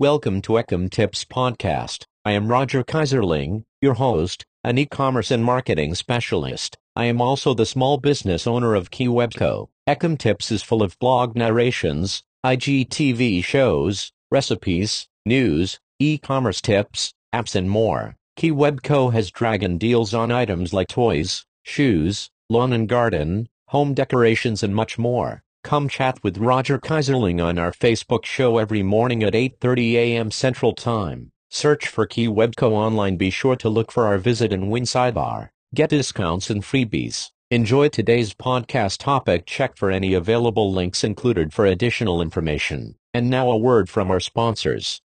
Welcome to Ecom Tips Podcast. I am Roger Kaiserling, your host, an e-commerce and marketing specialist. I am also the small business owner of KeyWebCo. Ecom Tips is full of blog narrations, IGTV shows, recipes, news, e-commerce tips, apps and more. KeyWebCo has dragon deals on items like toys, shoes, lawn and garden, home decorations and much more. Come chat with Roger Kaiserling on our Facebook show every morning at 8:30 a.m. Central Time. Search for Key Webco online. Be sure to look for our visit and win sidebar. Get discounts and freebies. Enjoy today's podcast topic. Check for any available links included for additional information. And now a word from our sponsors.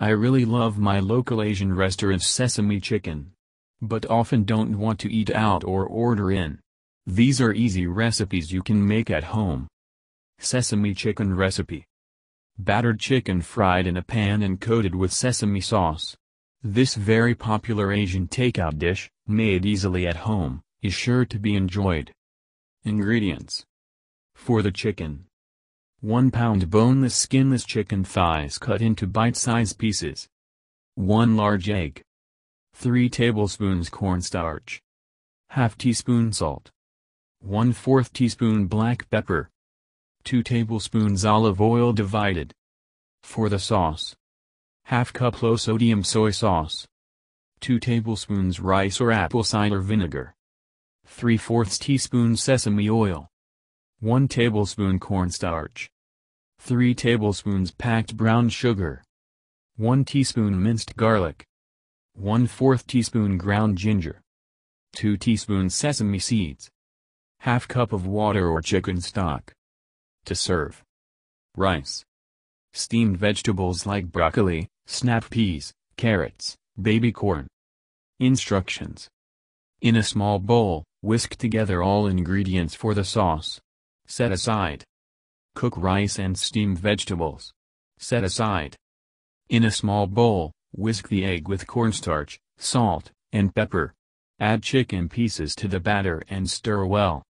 I really love my local Asian restaurant Sesame Chicken. But often don't want to eat out or order in. These are easy recipes you can make at home. Sesame Chicken Recipe Battered chicken fried in a pan and coated with sesame sauce. This very popular Asian takeout dish, made easily at home, is sure to be enjoyed. Ingredients For the chicken 1 pound boneless skinless chicken thighs cut into bite-sized pieces. 1 large egg. 3 tablespoons cornstarch. Half teaspoon salt. 1 4th teaspoon black pepper. 2 tablespoons olive oil divided. For the sauce. Half cup low sodium soy sauce. 2 tablespoons rice or apple cider vinegar. 3 fourths teaspoon sesame oil. 1 tablespoon cornstarch. 3 tablespoons packed brown sugar. 1 teaspoon minced garlic. 1 4th teaspoon ground ginger. 2 teaspoons sesame seeds. Half cup of water or chicken stock. To serve. Rice. Steamed vegetables like broccoli, snap peas, carrots, baby corn. Instructions. In a small bowl, whisk together all ingredients for the sauce. Set aside. Cook rice and steamed vegetables. Set aside. In a small bowl, whisk the egg with cornstarch, salt, and pepper. Add chicken pieces to the batter and stir well.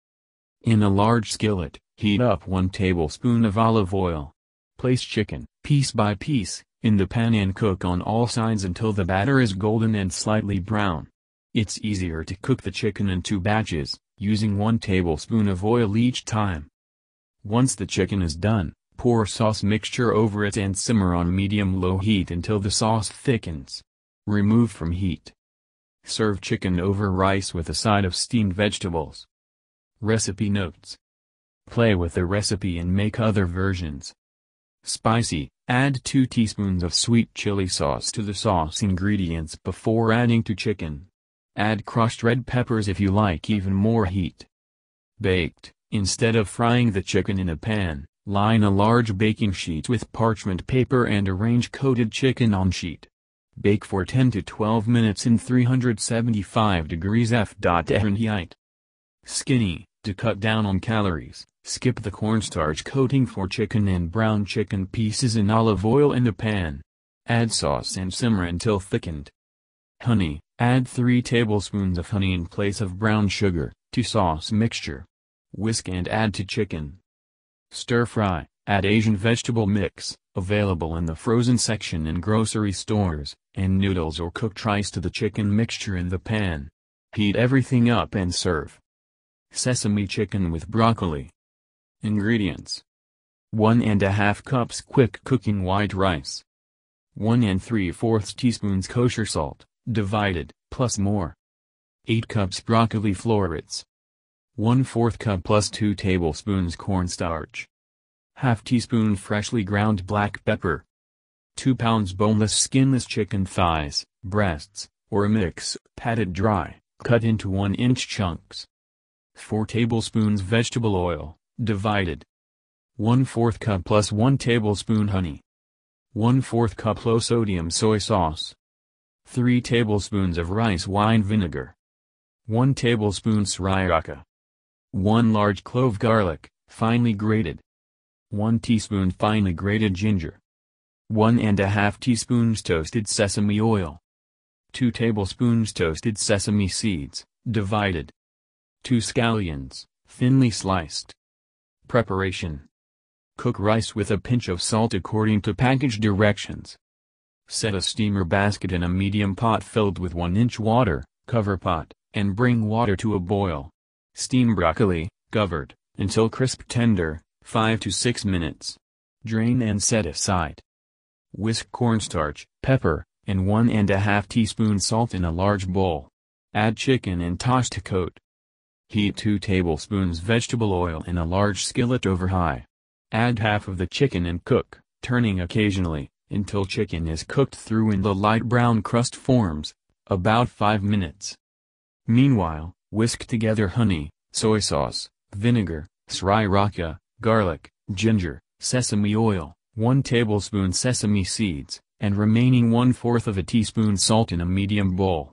In a large skillet, heat up 1 tablespoon of olive oil. Place chicken, piece by piece, in the pan and cook on all sides until the batter is golden and slightly brown. It's easier to cook the chicken in two batches, using 1 tablespoon of oil each time. Once the chicken is done, pour sauce mixture over it and simmer on medium-low heat until the sauce thickens. Remove from heat. Serve chicken over rice with a side of steamed vegetables. Recipe notes. Play with the recipe and make other versions. Spicy, add 2 teaspoons of sweet chili sauce to the sauce ingredients before adding to chicken. Add crushed red peppers if you like even more heat. Baked, instead of frying the chicken in a pan, line a large baking sheet with parchment paper and arrange coated chicken on sheet. Bake for 10 to 12 minutes in 375 degrees F. Fahrenheit. Skinny, to cut down on calories, skip the cornstarch coating for chicken and brown chicken pieces in olive oil in the pan. Add sauce and simmer until thickened. Honey, add 3 tablespoons of honey in place of brown sugar, to sauce mixture. Whisk and add to chicken. Stir fry, add Asian vegetable mix, available in the frozen section in grocery stores, and noodles or cooked rice to the chicken mixture in the pan. Heat everything up and serve. Sesame chicken with broccoli. Ingredients. 1 and a half cups quick cooking white rice. 1 and 3 fourths teaspoons kosher salt, divided, plus more. 8 cups broccoli florets. 1 4th cup plus 2 tablespoons cornstarch. Half teaspoon freshly ground black pepper. 2 pounds boneless skinless chicken thighs, breasts, or a mix, patted dry, cut into 1 inch chunks. 4 tablespoons vegetable oil, divided. 1 4th cup plus 1 tablespoon honey. 1 4th cup low sodium soy sauce. 3 tablespoons of rice wine vinegar. 1 tablespoon sriracha. 1 large clove garlic, finely grated. 1 teaspoon finely grated ginger. 1 and a half teaspoons toasted sesame oil. 2 tablespoons toasted sesame seeds, divided. 2 scallions, thinly sliced. Preparation Cook rice with a pinch of salt according to package directions. Set a steamer basket in a medium pot filled with 1 inch water, cover pot, and bring water to a boil. Steam broccoli, covered, until crisp tender, 5 to 6 minutes. Drain and set aside. Whisk cornstarch, pepper, and 1 and a half teaspoon salt in a large bowl. Add chicken and toss to coat. Heat 2 tablespoons vegetable oil in a large skillet over high. Add half of the chicken and cook, turning occasionally, until chicken is cooked through and the light brown crust forms, about 5 minutes. Meanwhile, whisk together honey, soy sauce, vinegar, sriracha, garlic, ginger, sesame oil, 1 tablespoon sesame seeds, and remaining 1 4th of a teaspoon salt in a medium bowl.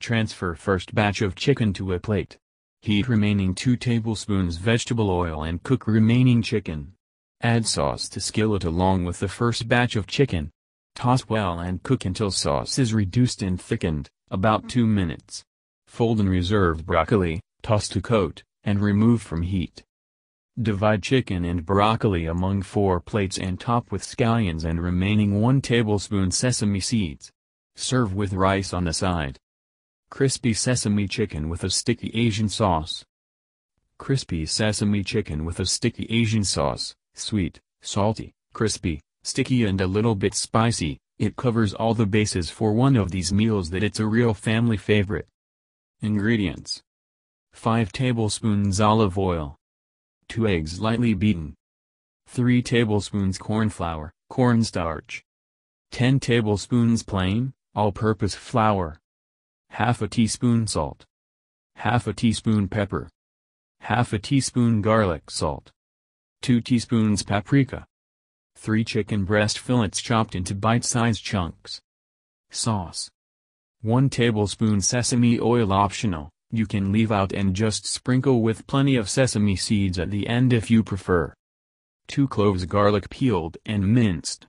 Transfer first batch of chicken to a plate. Heat remaining 2 tablespoons vegetable oil and cook remaining chicken. Add sauce to skillet along with the first batch of chicken. Toss well and cook until sauce is reduced and thickened, about 2 minutes. Fold and reserve broccoli, toss to coat, and remove from heat. Divide chicken and broccoli among four plates and top with scallions and remaining 1 tablespoon sesame seeds. Serve with rice on the side. Crispy sesame chicken with a sticky Asian sauce. Crispy sesame chicken with a sticky Asian sauce, sweet, salty, crispy, sticky and a little bit spicy, it covers all the bases for one of these meals that it's a real family favorite. Ingredients. 5 tablespoons olive oil. 2 eggs lightly beaten. 3 tablespoons corn flour, cornstarch. 10 tablespoons plain, all-purpose flour. Half a teaspoon salt, half a teaspoon pepper, half a teaspoon garlic salt, 2 teaspoons paprika, 3 chicken breast fillets chopped into bite-sized chunks. Sauce 1 tablespoon sesame oil optional, you can leave out and just sprinkle with plenty of sesame seeds at the end if you prefer. 2 cloves garlic peeled and minced.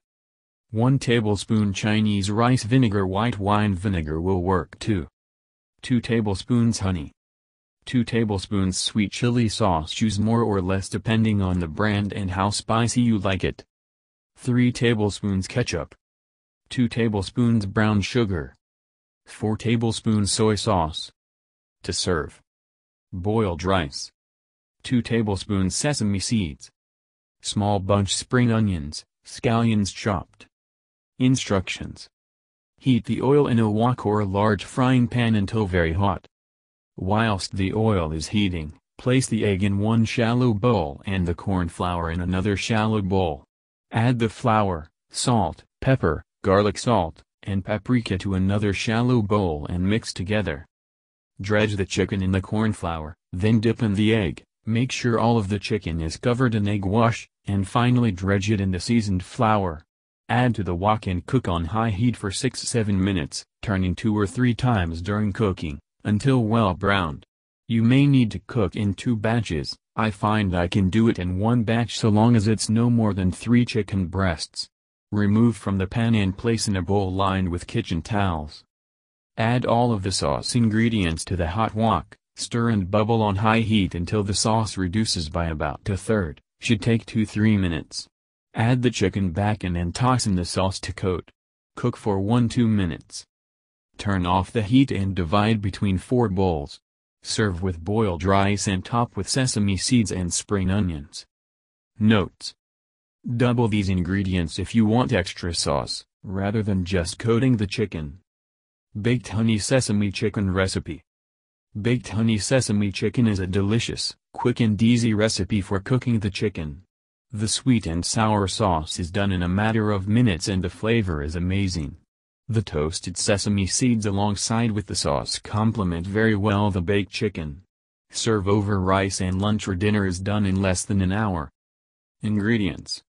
1 tablespoon Chinese rice vinegar white wine vinegar will work too. 2 tablespoons honey. 2 tablespoons sweet chili sauce choose more or less depending on the brand and how spicy you like it. 3 tablespoons ketchup. 2 tablespoons brown sugar. 4 tablespoons soy sauce. To serve. Boiled rice. 2 tablespoons sesame seeds. Small bunch spring onions, scallions chopped. Instructions Heat the oil in a wok or large frying pan until very hot. Whilst the oil is heating, place the egg in one shallow bowl and the corn flour in another shallow bowl. Add the flour, salt, pepper, garlic salt, and paprika to another shallow bowl and mix together. Dredge the chicken in the corn flour, then dip in the egg, make sure all of the chicken is covered in egg wash, and finally dredge it in the seasoned flour. Add to the wok and cook on high heat for 6-7 minutes, turning two or three times during cooking, until well browned. You may need to cook in two batches, I find I can do it in one batch so long as it's no more than three chicken breasts. Remove from the pan and place in a bowl lined with kitchen towels. Add all of the sauce ingredients to the hot wok, stir and bubble on high heat until the sauce reduces by about a third, should take 2-3 minutes. Add the chicken back in and toss in the sauce to coat. Cook for 1-2 minutes. Turn off the heat and divide between 4 bowls. Serve with boiled rice and top with sesame seeds and spring onions. Notes. Double these ingredients if you want extra sauce, rather than just coating the chicken. Baked Honey Sesame Chicken Recipe Baked honey sesame chicken is a delicious, quick and easy recipe for cooking the chicken. The sweet and sour sauce is done in a matter of minutes and the flavor is amazing. The toasted sesame seeds alongside with the sauce complement very well the baked chicken. Serve over rice and lunch or dinner is done in less than an hour. Ingredients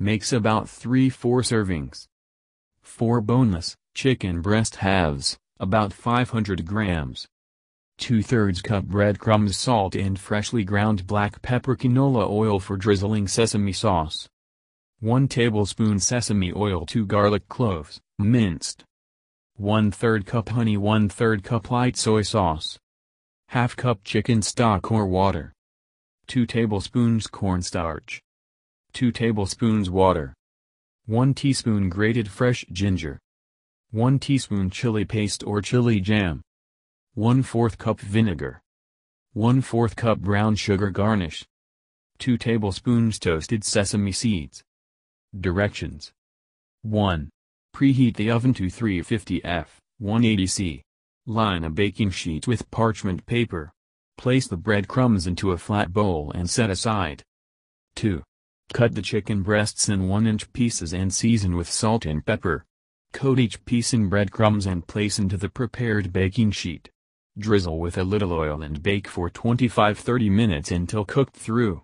Makes about 3-4 servings. 4 boneless, chicken breast halves, about 500 grams. 2 thirds cup breadcrumbs salt and freshly ground black pepper canola oil for drizzling sesame sauce. 1 tablespoon sesame oil 2 garlic cloves, minced. 1 third cup honey 1 third cup light soy sauce. Half cup chicken stock or water. 2 tablespoons cornstarch. 2 tablespoons water. 1 teaspoon grated fresh ginger. 1 teaspoon chili paste or chili jam. 1 4th cup vinegar. 1 4th cup brown sugar garnish. 2 tablespoons toasted sesame seeds. Directions 1. Preheat the oven to 350 F, 180 C. Line a baking sheet with parchment paper. Place the breadcrumbs into a flat bowl and set aside. 2. Cut the chicken breasts in 1-inch pieces and season with salt and pepper. Coat each piece in breadcrumbs and place into the prepared baking sheet. Drizzle with a little oil and bake for 25-30 minutes until cooked through.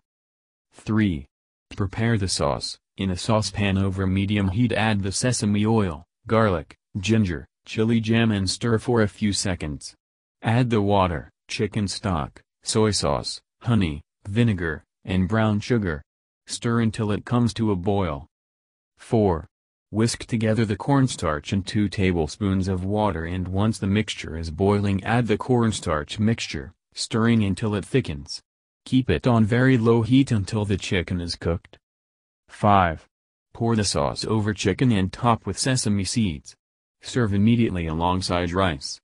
3. Prepare the sauce. In a saucepan over medium heat add the sesame oil, garlic, ginger, chili jam and stir for a few seconds. Add the water, chicken stock, soy sauce, honey, vinegar, and brown sugar. Stir until it comes to a boil. 4. Whisk together the cornstarch and 2 tablespoons of water and once the mixture is boiling add the cornstarch mixture, stirring until it thickens. Keep it on very low heat until the chicken is cooked. 5. Pour the sauce over chicken and top with sesame seeds. Serve immediately alongside rice.